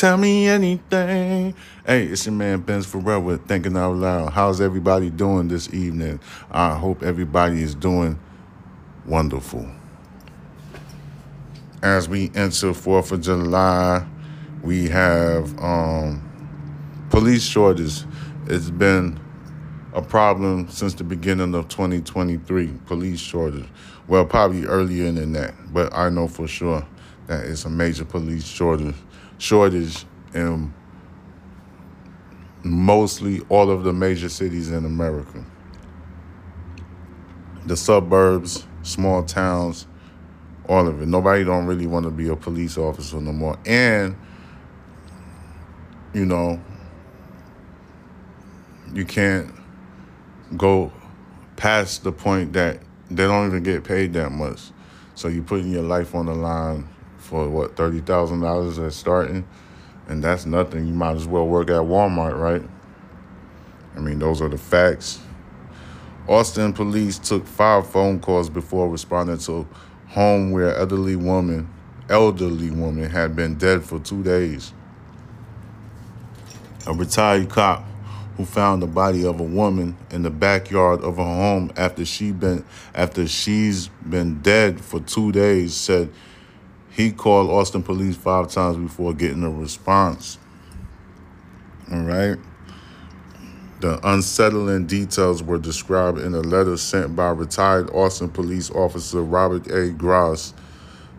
tell me anything. Hey, it's your man Benz Forever thinking out loud. How's everybody doing this evening? I hope everybody is doing wonderful. As we enter 4th of July, we have um, police shortage. It's been a problem since the beginning of 2023, police shortage. Well, probably earlier than that, but I know for sure that it's a major police shortage shortage in mostly all of the major cities in America. The suburbs, small towns, all of it. Nobody don't really want to be a police officer no more. And you know, you can't go past the point that they don't even get paid that much. So you're putting your life on the line for what thirty thousand dollars at starting, and that's nothing. You might as well work at Walmart, right? I mean, those are the facts. Austin police took five phone calls before responding to home where elderly woman, elderly woman had been dead for two days. A retired cop who found the body of a woman in the backyard of her home after she been after she's been dead for two days said he called Austin police five times before getting a response. All right. The unsettling details were described in a letter sent by retired Austin police officer Robert A. Gross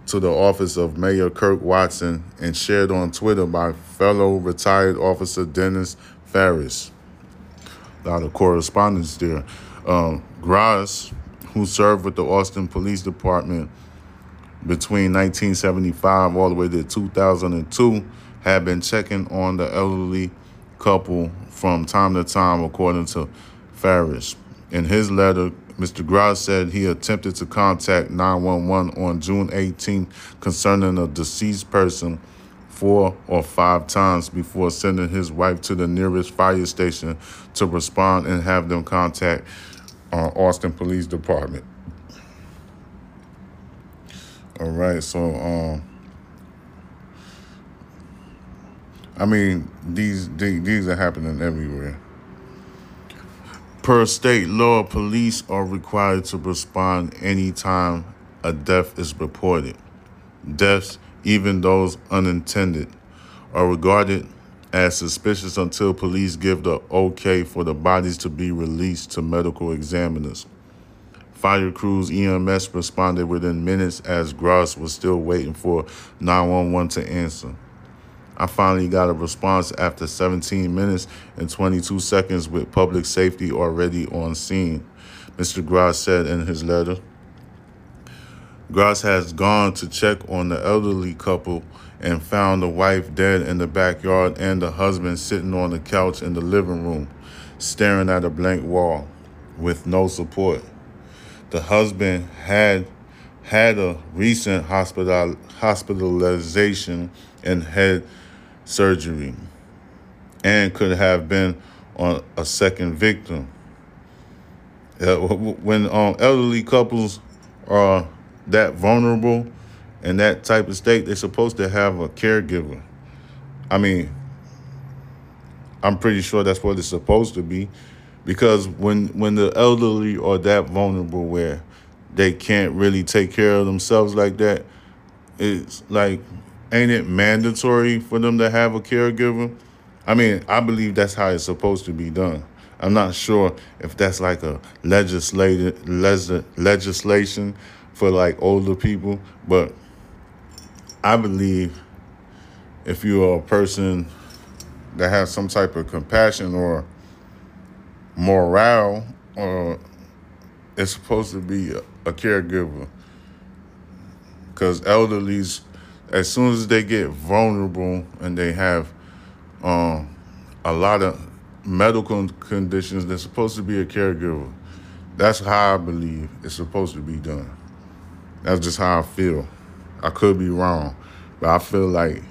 to the office of Mayor Kirk Watson and shared on Twitter by fellow retired officer Dennis Farris. A lot of correspondence there. Um, Gross, who served with the Austin Police Department between 1975 all the way to 2002, had been checking on the elderly couple from time to time, according to Farris. In his letter, Mr. Gross said he attempted to contact 911 on June 18 concerning a deceased person four or five times before sending his wife to the nearest fire station to respond and have them contact uh, Austin Police Department. All right, so um, I mean these these are happening everywhere. Per state law, police are required to respond anytime a death is reported. Deaths, even those unintended, are regarded as suspicious until police give the okay for the bodies to be released to medical examiners. Fire crews EMS responded within minutes as Gross was still waiting for 911 to answer. I finally got a response after 17 minutes and 22 seconds with public safety already on scene, Mr. Gross said in his letter. Gross has gone to check on the elderly couple and found the wife dead in the backyard and the husband sitting on the couch in the living room, staring at a blank wall with no support the husband had had a recent hospital hospitalization and head surgery and could have been on a second victim. Uh, when um, elderly couples are that vulnerable in that type of state, they're supposed to have a caregiver. I mean, I'm pretty sure that's what it's supposed to be because when when the elderly are that vulnerable where they can't really take care of themselves like that it's like ain't it mandatory for them to have a caregiver? I mean i believe that's how it's supposed to be done. I'm not sure if that's like a legislative legislation for like older people but i believe if you're a person that has some type of compassion or morale uh, is supposed to be a, a caregiver. Because elderlies as soon as they get vulnerable and they have um, a lot of medical conditions they're supposed to be a caregiver. That's how i believe it's supposed to be done. That's just how i feel. I could be wrong but i feel like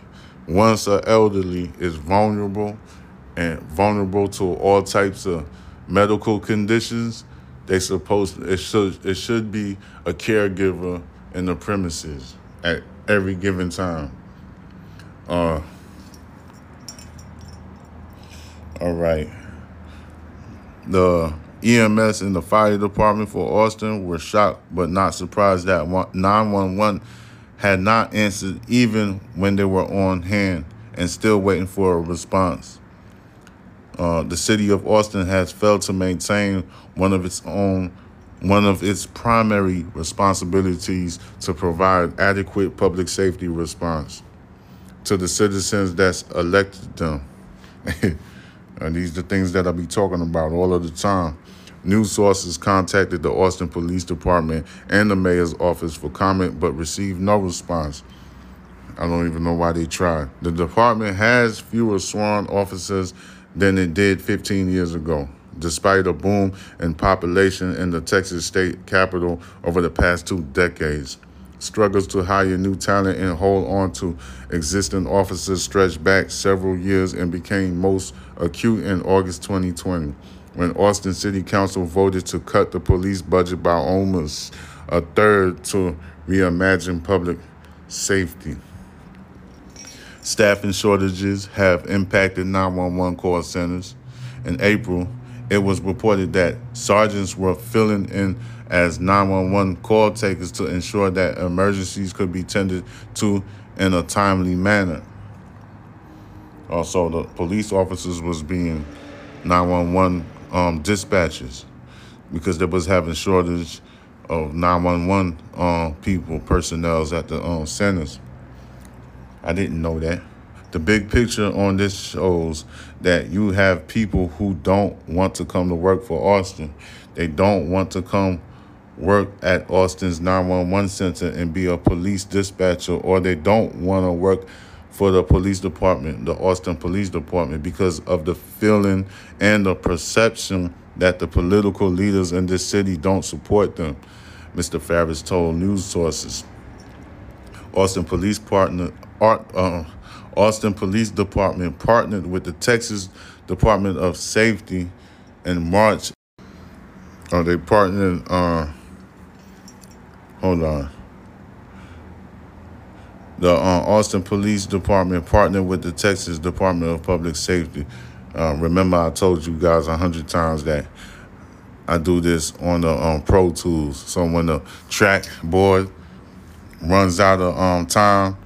once an elderly is vulnerable and vulnerable to all types of medical conditions, they supposed it should it should be a caregiver in the premises at every given time. Uh, All right. The EMS and the fire department for Austin were shocked but not surprised that 911 had not answered even when they were on hand and still waiting for a response. Uh, the city of Austin has failed to maintain one of its own one of its primary responsibilities to provide adequate public safety response to the citizens that's elected them. and these are the things that I'll be talking about all of the time. News sources contacted the Austin Police Department and the mayor's office for comment but received no response. I don't even know why they tried. The department has fewer sworn officers than it did 15 years ago, despite a boom in population in the Texas state capital over the past two decades. Struggles to hire new talent and hold on to existing officers stretched back several years and became most acute in August 2020 when Austin City Council voted to cut the police budget by almost a third to reimagine public safety. Staffing shortages have impacted 911 call centers. In April, it was reported that sergeants were filling in as 911 call takers to ensure that emergencies could be tended to in a timely manner. Also, the police officers was being 911 um, dispatchers because they was having shortage of 911 um, people, personnel at the um, centers. I didn't know that. The big picture on this shows that you have people who don't want to come to work for Austin. They don't want to come work at Austin's 911 center and be a police dispatcher, or they don't want to work for the police department, the Austin Police Department, because of the feeling and the perception that the political leaders in this city don't support them, Mr. Farris told news sources. Austin Police partner uh, Austin Police Department partnered with the Texas Department of Safety in March. Uh, they partnered. Uh, hold on. The uh, Austin Police Department partnered with the Texas Department of Public Safety. Uh, remember, I told you guys a hundred times that I do this on the um, Pro Tools. So when the track board runs out of um, time,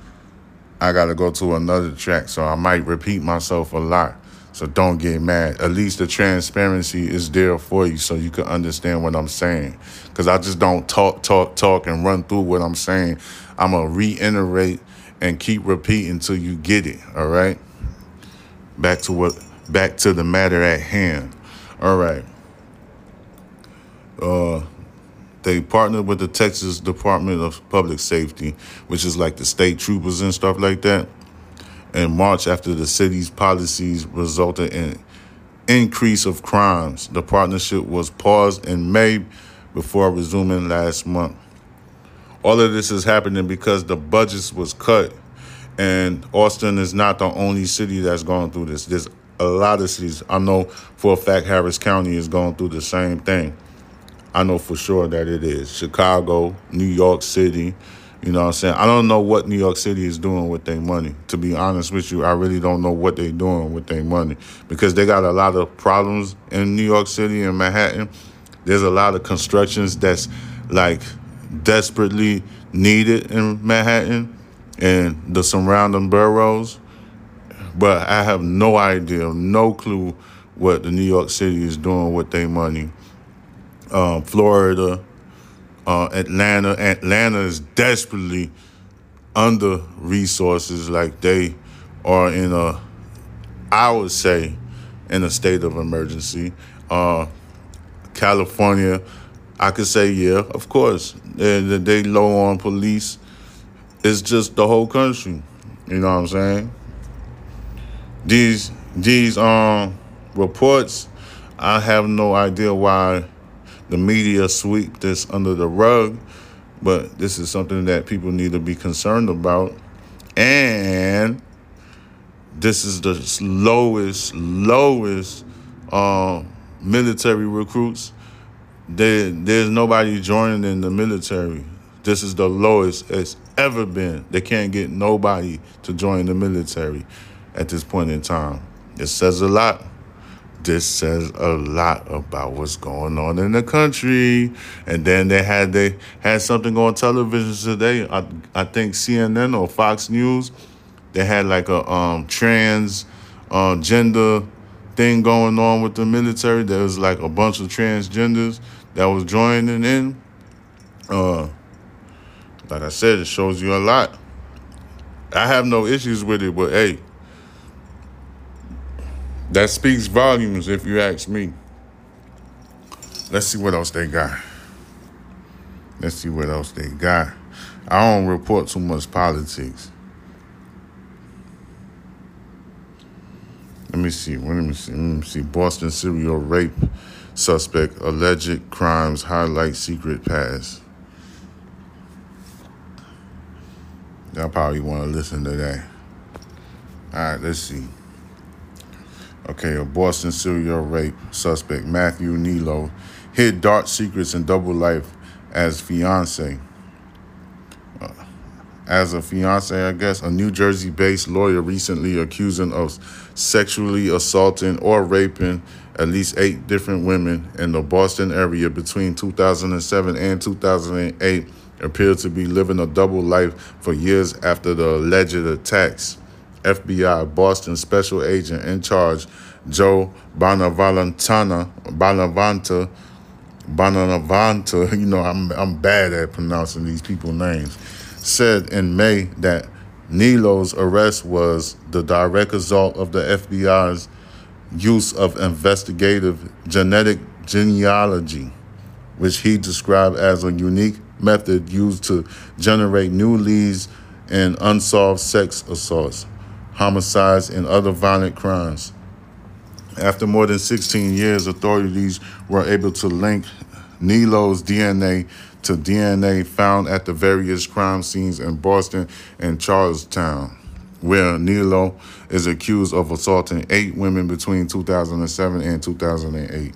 I got to go to another track. So I might repeat myself a lot. So don't get mad. At least the transparency is there for you so you can understand what I'm saying. Because I just don't talk, talk, talk and run through what I'm saying. I'm going to reiterate and keep repeating until you get it. All right? Back to what back to the matter at hand. All right. Uh they partnered with the Texas Department of Public Safety, which is like the state troopers and stuff like that. In March, after the city's policies resulted in increase of crimes, the partnership was paused in May before resuming last month. All of this is happening because the budgets was cut, and Austin is not the only city that's going through this. There's a lot of cities. I know for a fact Harris County is going through the same thing. I know for sure that it is. Chicago, New York City, you know what I'm saying? I don't know what New York City is doing with their money. To be honest with you, I really don't know what they're doing with their money because they got a lot of problems in New York City and Manhattan. There's a lot of constructions that's like desperately needed in Manhattan and the surrounding boroughs. But I have no idea, no clue what the New York City is doing with their money um, Florida, uh, Atlanta. Atlanta is desperately under resources. Like they are in a, I would say, in a state of emergency. Uh, California, I could say, yeah, of course, they they low on police. It's just the whole country. You know what I'm saying? These these um reports, I have no idea why the media sweep this under the rug, but this is something that people need to be concerned about. And this is the lowest, lowest uh, military recruits. There, there's nobody joining in the military. This is the lowest it's ever been. They can't get nobody to join the military at this point in time. It says a lot. This says a lot about what's going on in the country. And then they had they had something on television today. I I think CNN or Fox News. They had like a um, trans uh, gender thing going on with the military. There was like a bunch of transgenders that was joining in. Uh, like I said, it shows you a lot. I have no issues with it, but hey, that speaks volumes if you ask me. Let's see what else they got. Let's see what else they got. I don't report too much politics. Let me see. Let me see. Let me see. Boston serial rape suspect alleged crimes highlight secret past. Y'all probably want to listen to that. All right, let's see. Okay, a Boston serial rape suspect, Matthew Nilo, hid dark secrets and double life as fiance. Uh, as a fiance, I guess, a New Jersey based lawyer recently accusing of sexually assaulting or raping at least eight different women in the Boston area between 2007 and 2008 appeared to be living a double life for years after the alleged attacks. FBI Boston special agent in charge, Joe Bonavalentana, Bonavanta, Bonavanta, you know, I'm, I'm bad at pronouncing these people's names, said in May that Nilo's arrest was the direct result of the FBI's use of investigative genetic genealogy, which he described as a unique method used to generate new leads in unsolved sex assaults, homicides, and other violent crimes. After more than 16 years, authorities were able to link Nilo's DNA to DNA found at the various crime scenes in Boston and Charlestown, where Nilo is accused of assaulting eight women between 2007 and 2008.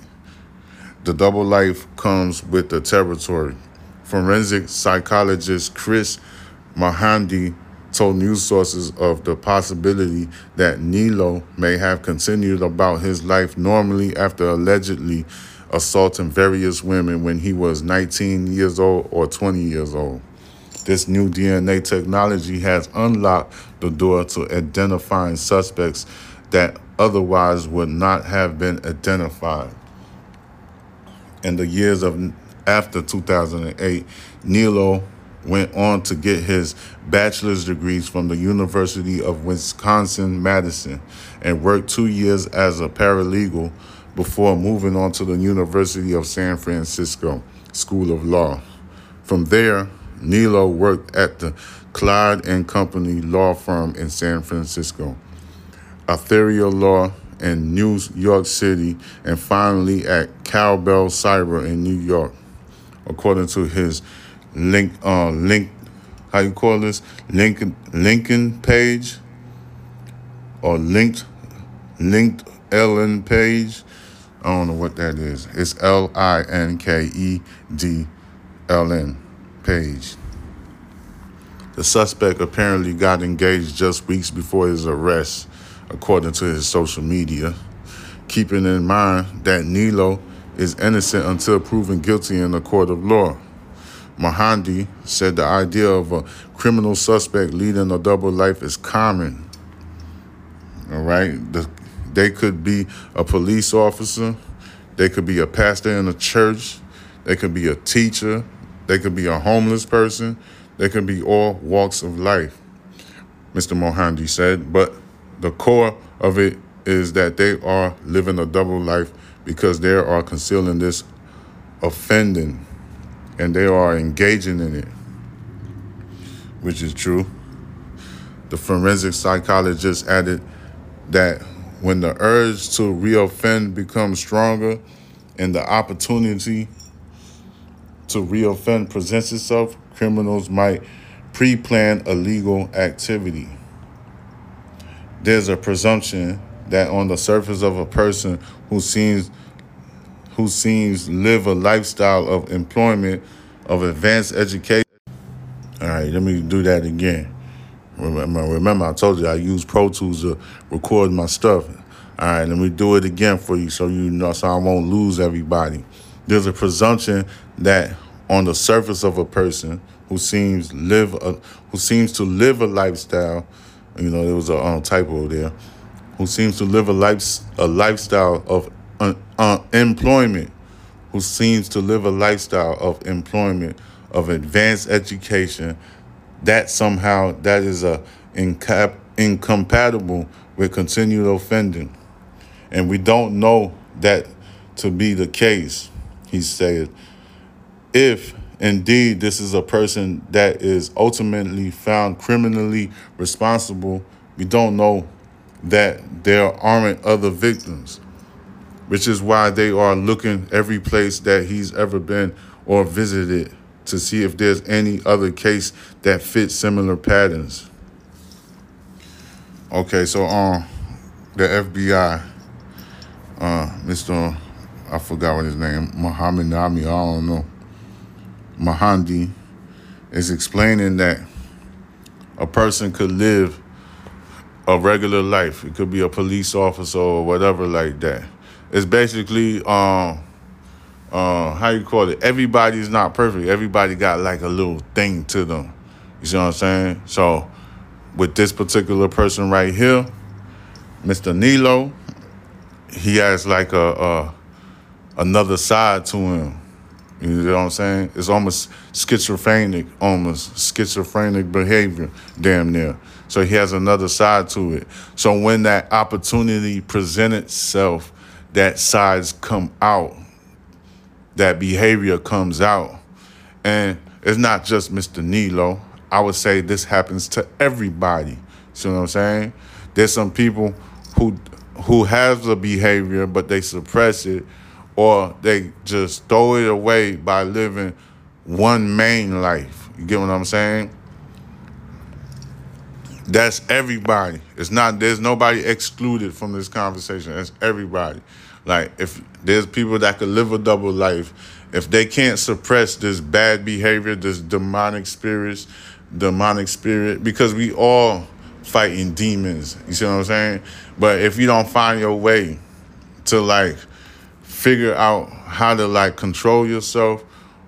The double life comes with the territory. Forensic psychologist Kris Mohandie told news sources of the possibility that Nilo may have continued about his life normally after allegedly assaulting various women when he was 19 years old or 20 years old. This new DNA technology has unlocked the door to identifying suspects that otherwise would not have been identified. In the years of after 2008, Nilo went on to get his bachelor's degrees from the University of Wisconsin Madison and worked two years as a paralegal before moving on to the University of San Francisco School of Law. From there, Nilo worked at the Clyde and Company law firm in San Francisco, Ethereal Law in New York City, and finally at Cowbell Cyber in New York. According to his link, uh, link, how you call this? Lincoln, Lincoln page or linked, linked Ellen page. I don't know what that is. It's L I N K E D L N page. The suspect apparently got engaged just weeks before his arrest, according to his social media, keeping in mind that Nilo is innocent until proven guilty in a court of law. Mohandie said the idea of a criminal suspect leading a double life is common. All right? The they could be a police officer, they could be a pastor in a church, they could be a teacher, they could be a homeless person, they could be all walks of life, Mr. Mohandie said. But the core of it is that they are living a double life because they are concealing this offending and they are engaging in it, which is true. The forensic psychologist added that when the urge to reoffend becomes stronger and the opportunity to reoffend presents itself, criminals might pre plan illegal activity. There's a presumption that on the surface of a person who seems who seems live a lifestyle of employment of advanced education. All right, let me do that again. Remember, remember, I told you I use Pro Tools to record my stuff. All right, let me do it again for you so you know so I won't lose everybody. There's a presumption that on the surface of a person who seems live a, who seems to live a lifestyle, you know, there was a um, typo there, who seems to live a life a lifestyle of uh, uh, employment, who seems to live a lifestyle of employment, of advanced education, that somehow that is a incap, incompatible with continued offending. And we don't know that to be the case, he said. If indeed this is a person that is ultimately found criminally responsible, we don't know that there aren't other victims, which is why they are looking every place that he's ever been or visited to see if there's any other case that fits similar patterns. Okay, so um, the FBI, uh, Mr. I forgot what his name, Muhammad Nami, I don't know, Mohandie, is explaining that a person could live a regular life. It could be a police officer or whatever like that. It's basically um uh how you call it? Everybody's not perfect. Everybody got like a little thing to them. You see what I'm saying? So with this particular person right here, Mr. Nilo, he has like a, a another side to him. You know what I'm saying? It's almost schizophrenic, almost schizophrenic behavior, damn near. So he has another side to it. So when that opportunity presents itself, that sides come out, that behavior comes out. And it's not just Mr. Nilo. I would say this happens to everybody. See what I'm saying? There's some people who who have the behavior, but they suppress it, or they just throw it away by living one main life. You get what I'm saying? That's everybody. It's not there's nobody excluded from this conversation. It's everybody. Like if there's people that could live a double life, if they can't suppress this bad behavior, this demonic spirits, demonic spirit, because we all fighting demons. You see what I'm saying? But if you don't find your way to like figure out how to like control yourself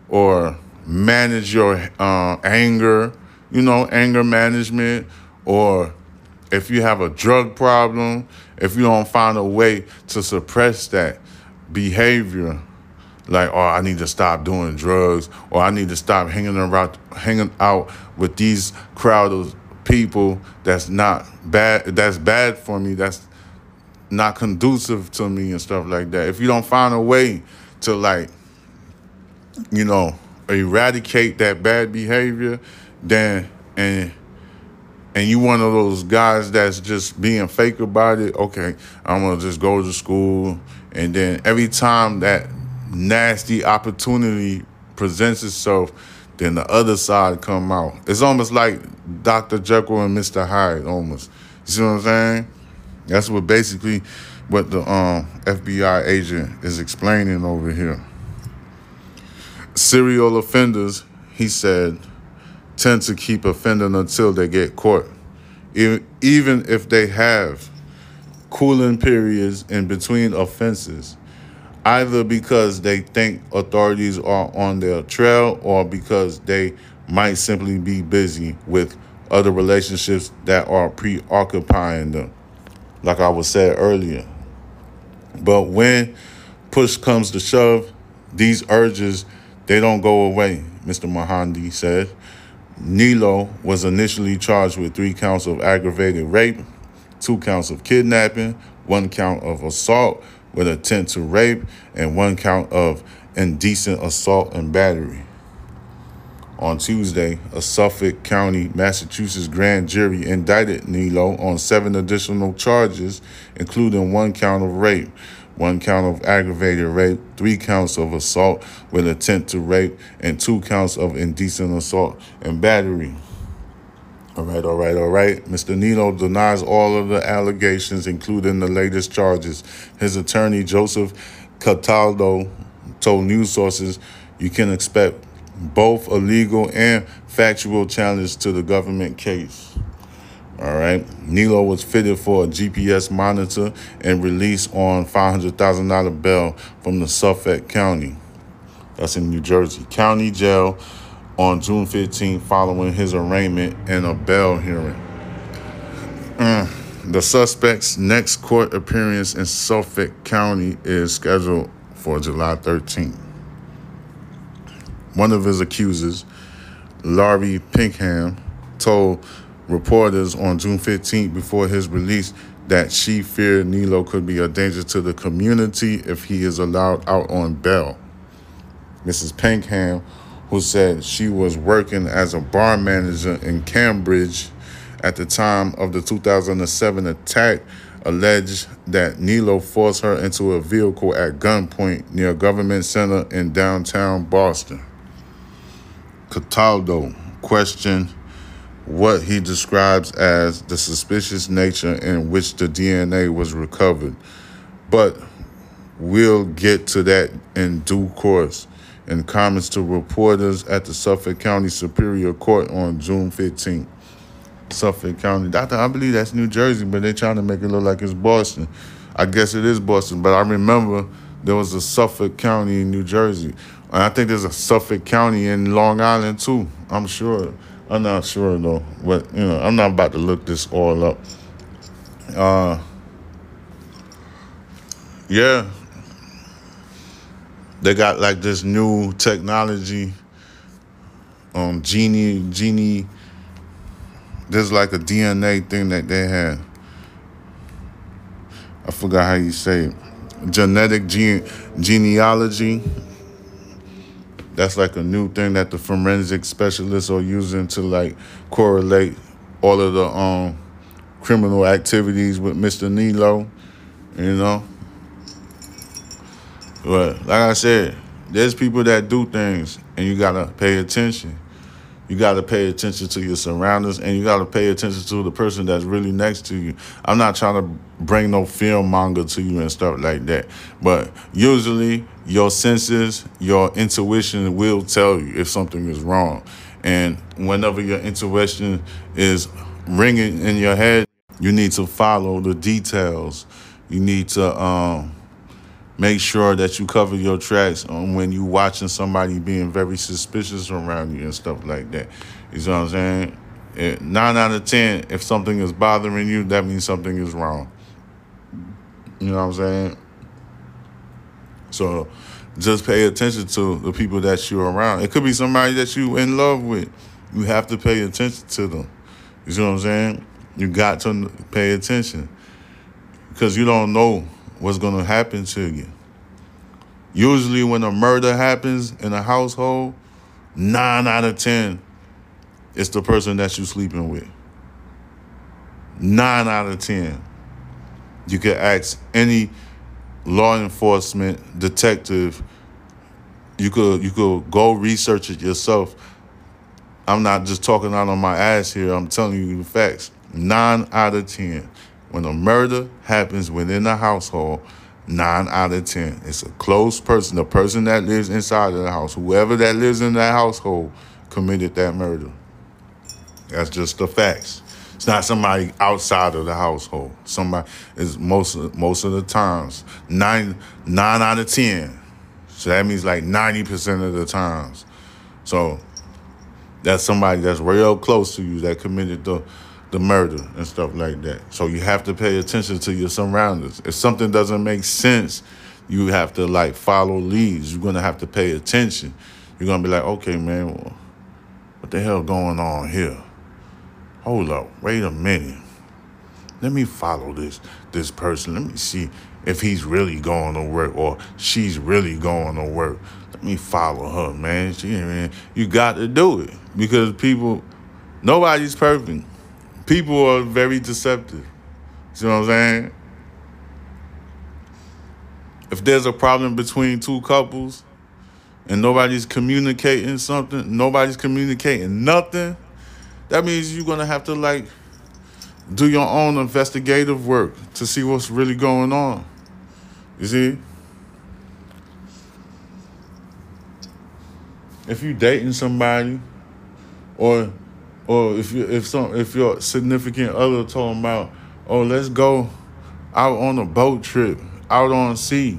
or manage your uh, anger, you know, anger management or if you have a drug problem, if you don't find a way to suppress that behavior, like, oh, I need to stop doing drugs, or I need to stop hanging around, hanging out with these crowd of people that's not bad, that's bad for me, that's not conducive to me and stuff like that. If you don't find a way to like, you know, eradicate that bad behavior, then and and you one of those guys that's just being fake about it, okay, I'm gonna just go to school and then every time that nasty opportunity presents itself, then the other side come out. It's almost like Dr. Jekyll and Mr. Hyde almost. You see what I'm saying? That's what basically what the um, FBI agent is explaining over here. Serial offenders, he said, tend to keep offending until they get caught. Even, even if they have cooling periods in between offenses, either because they think authorities are on their trail or because they might simply be busy with other relationships that are preoccupying them, like I was said earlier. But when push comes to shove, these urges, they don't go away, Mr. Mohandie said. Nilo was initially charged with three counts of aggravated rape, two counts of kidnapping, one count of assault with intent to rape, and one count of indecent assault and battery. On Tuesday, a Suffolk County, Massachusetts grand jury indicted Nilo on seven additional charges, including one count of rape, one count of aggravated rape, three counts of assault with intent to rape, and two counts of indecent assault and battery. All right, all right, all right. Mr. Nilo denies all of the allegations, including the latest charges. His attorney, Joseph Cataldo, told news sources you can expect both a legal and factual challenge to the government case. All right. Nilo was fitted for a GPS monitor and released on $500,000 bail from the Suffolk County. That's in New Jersey. County jail on June 15 following his arraignment and a bail hearing. Uh, the suspect's next court appearance in Suffolk County is scheduled for July 13th. One of his accusers, Laurie Pinkham, told reporters on June 15th before his release that she feared Nilo could be a danger to the community if he is allowed out on bail. Mrs. Pinkham, who said she was working as a bar manager in Cambridge at the time of the 2007 attack, alleged that Nilo forced her into a vehicle at gunpoint near Government Center in downtown Boston. Cataldo questioned what he describes as the suspicious nature in which the DNA was recovered. But we'll get to that in due course. In comments to reporters at the Suffolk County Superior Court on June 15th. Suffolk County. Doctor, I believe that's New Jersey, but they're trying to make it look like it's Boston. I guess it is Boston, but I remember there was a Suffolk County in New Jersey. And I think there's a Suffolk County in Long Island too. I'm sure. I'm not sure though, but you know, I'm not about to look this all up. Uh, yeah, they got like this new technology. Um, genie, genie. There's like a DNA thing that they had. I forgot how you say it. Genetic gene genealogy that's like a new thing that the forensic specialists are using to like correlate all of the um criminal activities with Mr. Nilo, you know. But like I said, there's people that do things and you gotta pay attention. You got to pay attention to your surroundings and you got to pay attention to the person that's really next to you. I'm not trying to bring no film monger to you and stuff like that. But usually your senses, your intuition will tell you if something is wrong. And whenever your intuition is ringing in your head, you need to follow the details. You need to um, make sure that you cover your tracks on when you watching somebody being very suspicious around you and stuff like that. You know what I'm saying? Nine out of ten, if something is bothering you, that means something is wrong. You know what I'm saying? So just pay attention to the people that you're around. It could be somebody that you in love with. You have to pay attention to them. You see what I'm saying? You got to pay attention because you don't know what's going to happen to you. Usually, when a murder happens in a household, nine out of 10, it's the person that you're sleeping with. Nine out of 10. You could ask any law enforcement detective. You could you could go research it yourself. I'm not just talking out on my ass here. I'm telling you the facts. Nine out of ten. When a murder happens within a household, nine out of ten. It's a close person, the person that lives inside of the house, whoever that lives in that household committed that murder. That's just the facts. It's not somebody outside of the household. Somebody is most most of the times nine nine out of ten. So that means like ninety percent of the times. So that's somebody that's real close to you that committed the the murder and stuff like that. So you have to pay attention to your surroundings. If something doesn't make sense, you have to like follow leads. You're gonna have to pay attention. You're gonna be like, okay, man, what the hell going on here? Hold up, wait a minute. Let me follow this this person. Let me see if he's really going to work or she's really going to work. Let me follow her, man. She, man, you got to do it because people, nobody's perfect people are very deceptive. You know what I'm saying? If there's a problem between two couples and nobody's communicating something, nobody's communicating nothing, that means you're gonna have to like do your own investigative work to see what's really going on. You see? If you dating somebody or or if you if some if your significant other talking about, oh, let's go out on a boat trip, out on sea.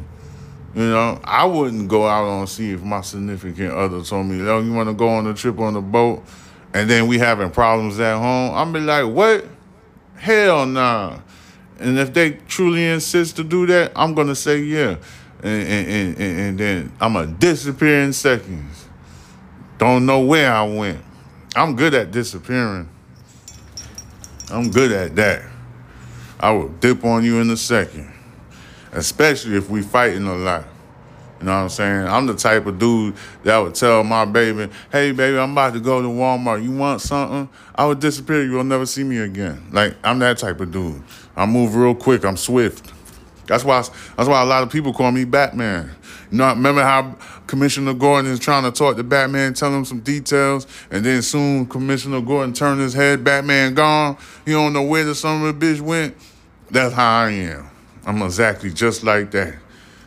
You know, I wouldn't go out on sea if my significant other told me, "Oh, you want to go on a trip on a boat," and then we having problems at home. I'm be like, "What? Hell nah!" And if they truly insist to do that, I'm gonna say yeah, and and, and, and then I'm gonna disappear in seconds. Don't know where I went. I'm good at disappearing. I'm good at that. I will dip on you in a second, especially if we fighting a lot. You know what I'm saying? I'm the type of dude that would tell my baby, hey, baby, I'm about to go to Walmart. You want something? I would disappear. You'll never see me again. Like, I'm that type of dude. I move real quick. I'm swift. That's why that's why a lot of people call me Batman. You know, remember how Commissioner Gordon is trying to talk to Batman, tell him some details, and then soon Commissioner Gordon turned his head, Batman gone. He don't know where the son of a bitch went. That's how I am. I'm exactly just like that.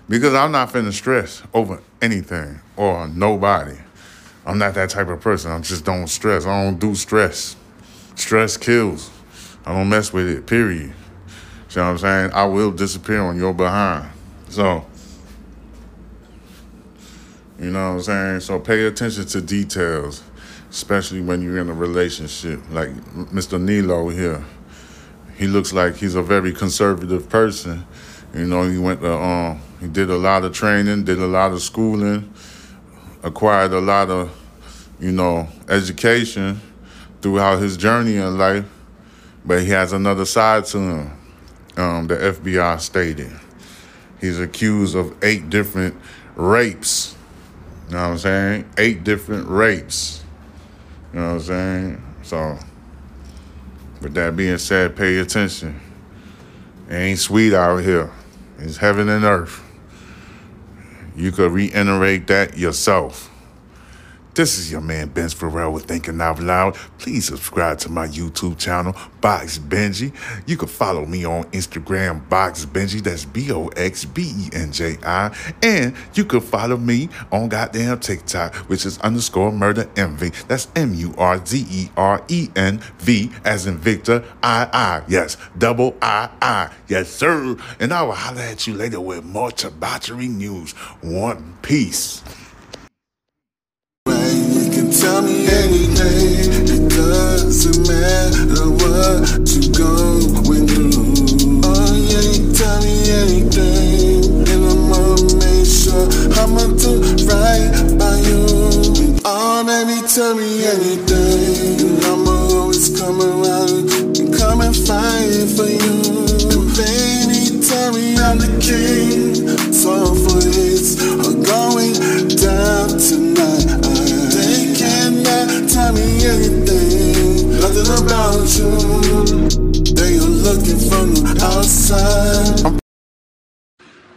Because I'm not finna stress over anything or nobody. I'm not that type of person. I just don't stress. I don't do stress. Stress kills. I don't mess with it, period. See what I'm saying? I will disappear on your behind. So, you know what I'm saying? So pay attention to details, especially when you're in a relationship. Like Mr. Nilo here. He looks like he's a very conservative person. You know, he went to, um, he did a lot of training, did a lot of schooling, acquired a lot of, you know, education throughout his journey in life. But he has another side to him um, the FBI stated. He's accused of eight different rapes. You know what I'm saying? Eight different rapes. You know what I'm saying? So, with that being said, pay attention. It ain't sweet out here. It's heaven and earth. You could reiterate that yourself. This is your man Benz Farrell with Thinking Out Loud. Please subscribe to my YouTube channel, Box Benji. You can follow me on Instagram, Box Benji. That's B O X B E N J I. And you can follow me on goddamn TikTok, which is underscore murder envy. That's M U R Z E R E N V as in Victor I I. Yes, double I I. Yes, sir. And I will holler at you later with more debauchery news. One piece. You tell me anything, it doesn't matter what you going through. Oh yeah, you tell me anything, and I'ma make sure I'ma do right by you. Oh baby, tell me anything, and I'ma always come around and come and fight for you. And baby, tell me I'm the king, so for hits are looking from the outside.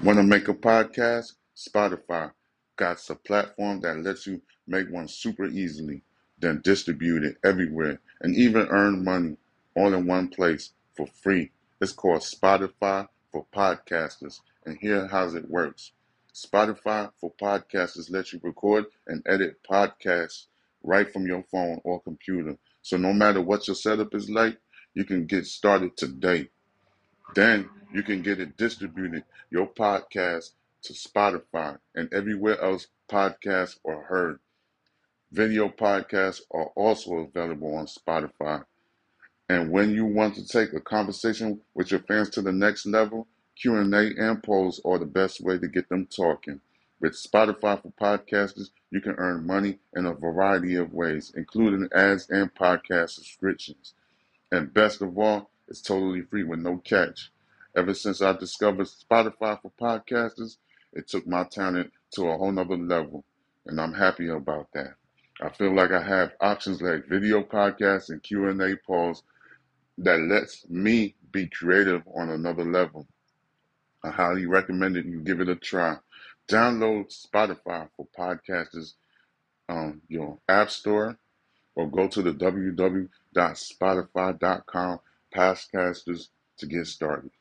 Want to make a podcast? Spotify got a platform that lets you make one super easily, then distribute it everywhere, and even earn money all in one place for free. It's called Spotify for Podcasters, and here how it works. Spotify for Podcasters lets you record and edit podcasts right from your phone or computer. So no matter what your setup is like, you can get started today. Then you can get it distributed, your podcast, to Spotify and everywhere else podcasts are heard. Video podcasts are also available on Spotify. And when you want to take a conversation with your fans to the next level, Q&A and polls are the best way to get them talking. With Spotify for podcasters, you can earn money in a variety of ways, including ads and podcast subscriptions. And best of all, it's totally free with no catch. Ever since I discovered Spotify for podcasters, it took my talent to a whole nother level, and I'm happy about that. I feel like I have options like video podcasts and Q&A polls that lets me be creative on another level. I highly recommend it. You give it a try. Download Spotify for podcasters on your app store or go to the www.spotify.com podcasters to get started.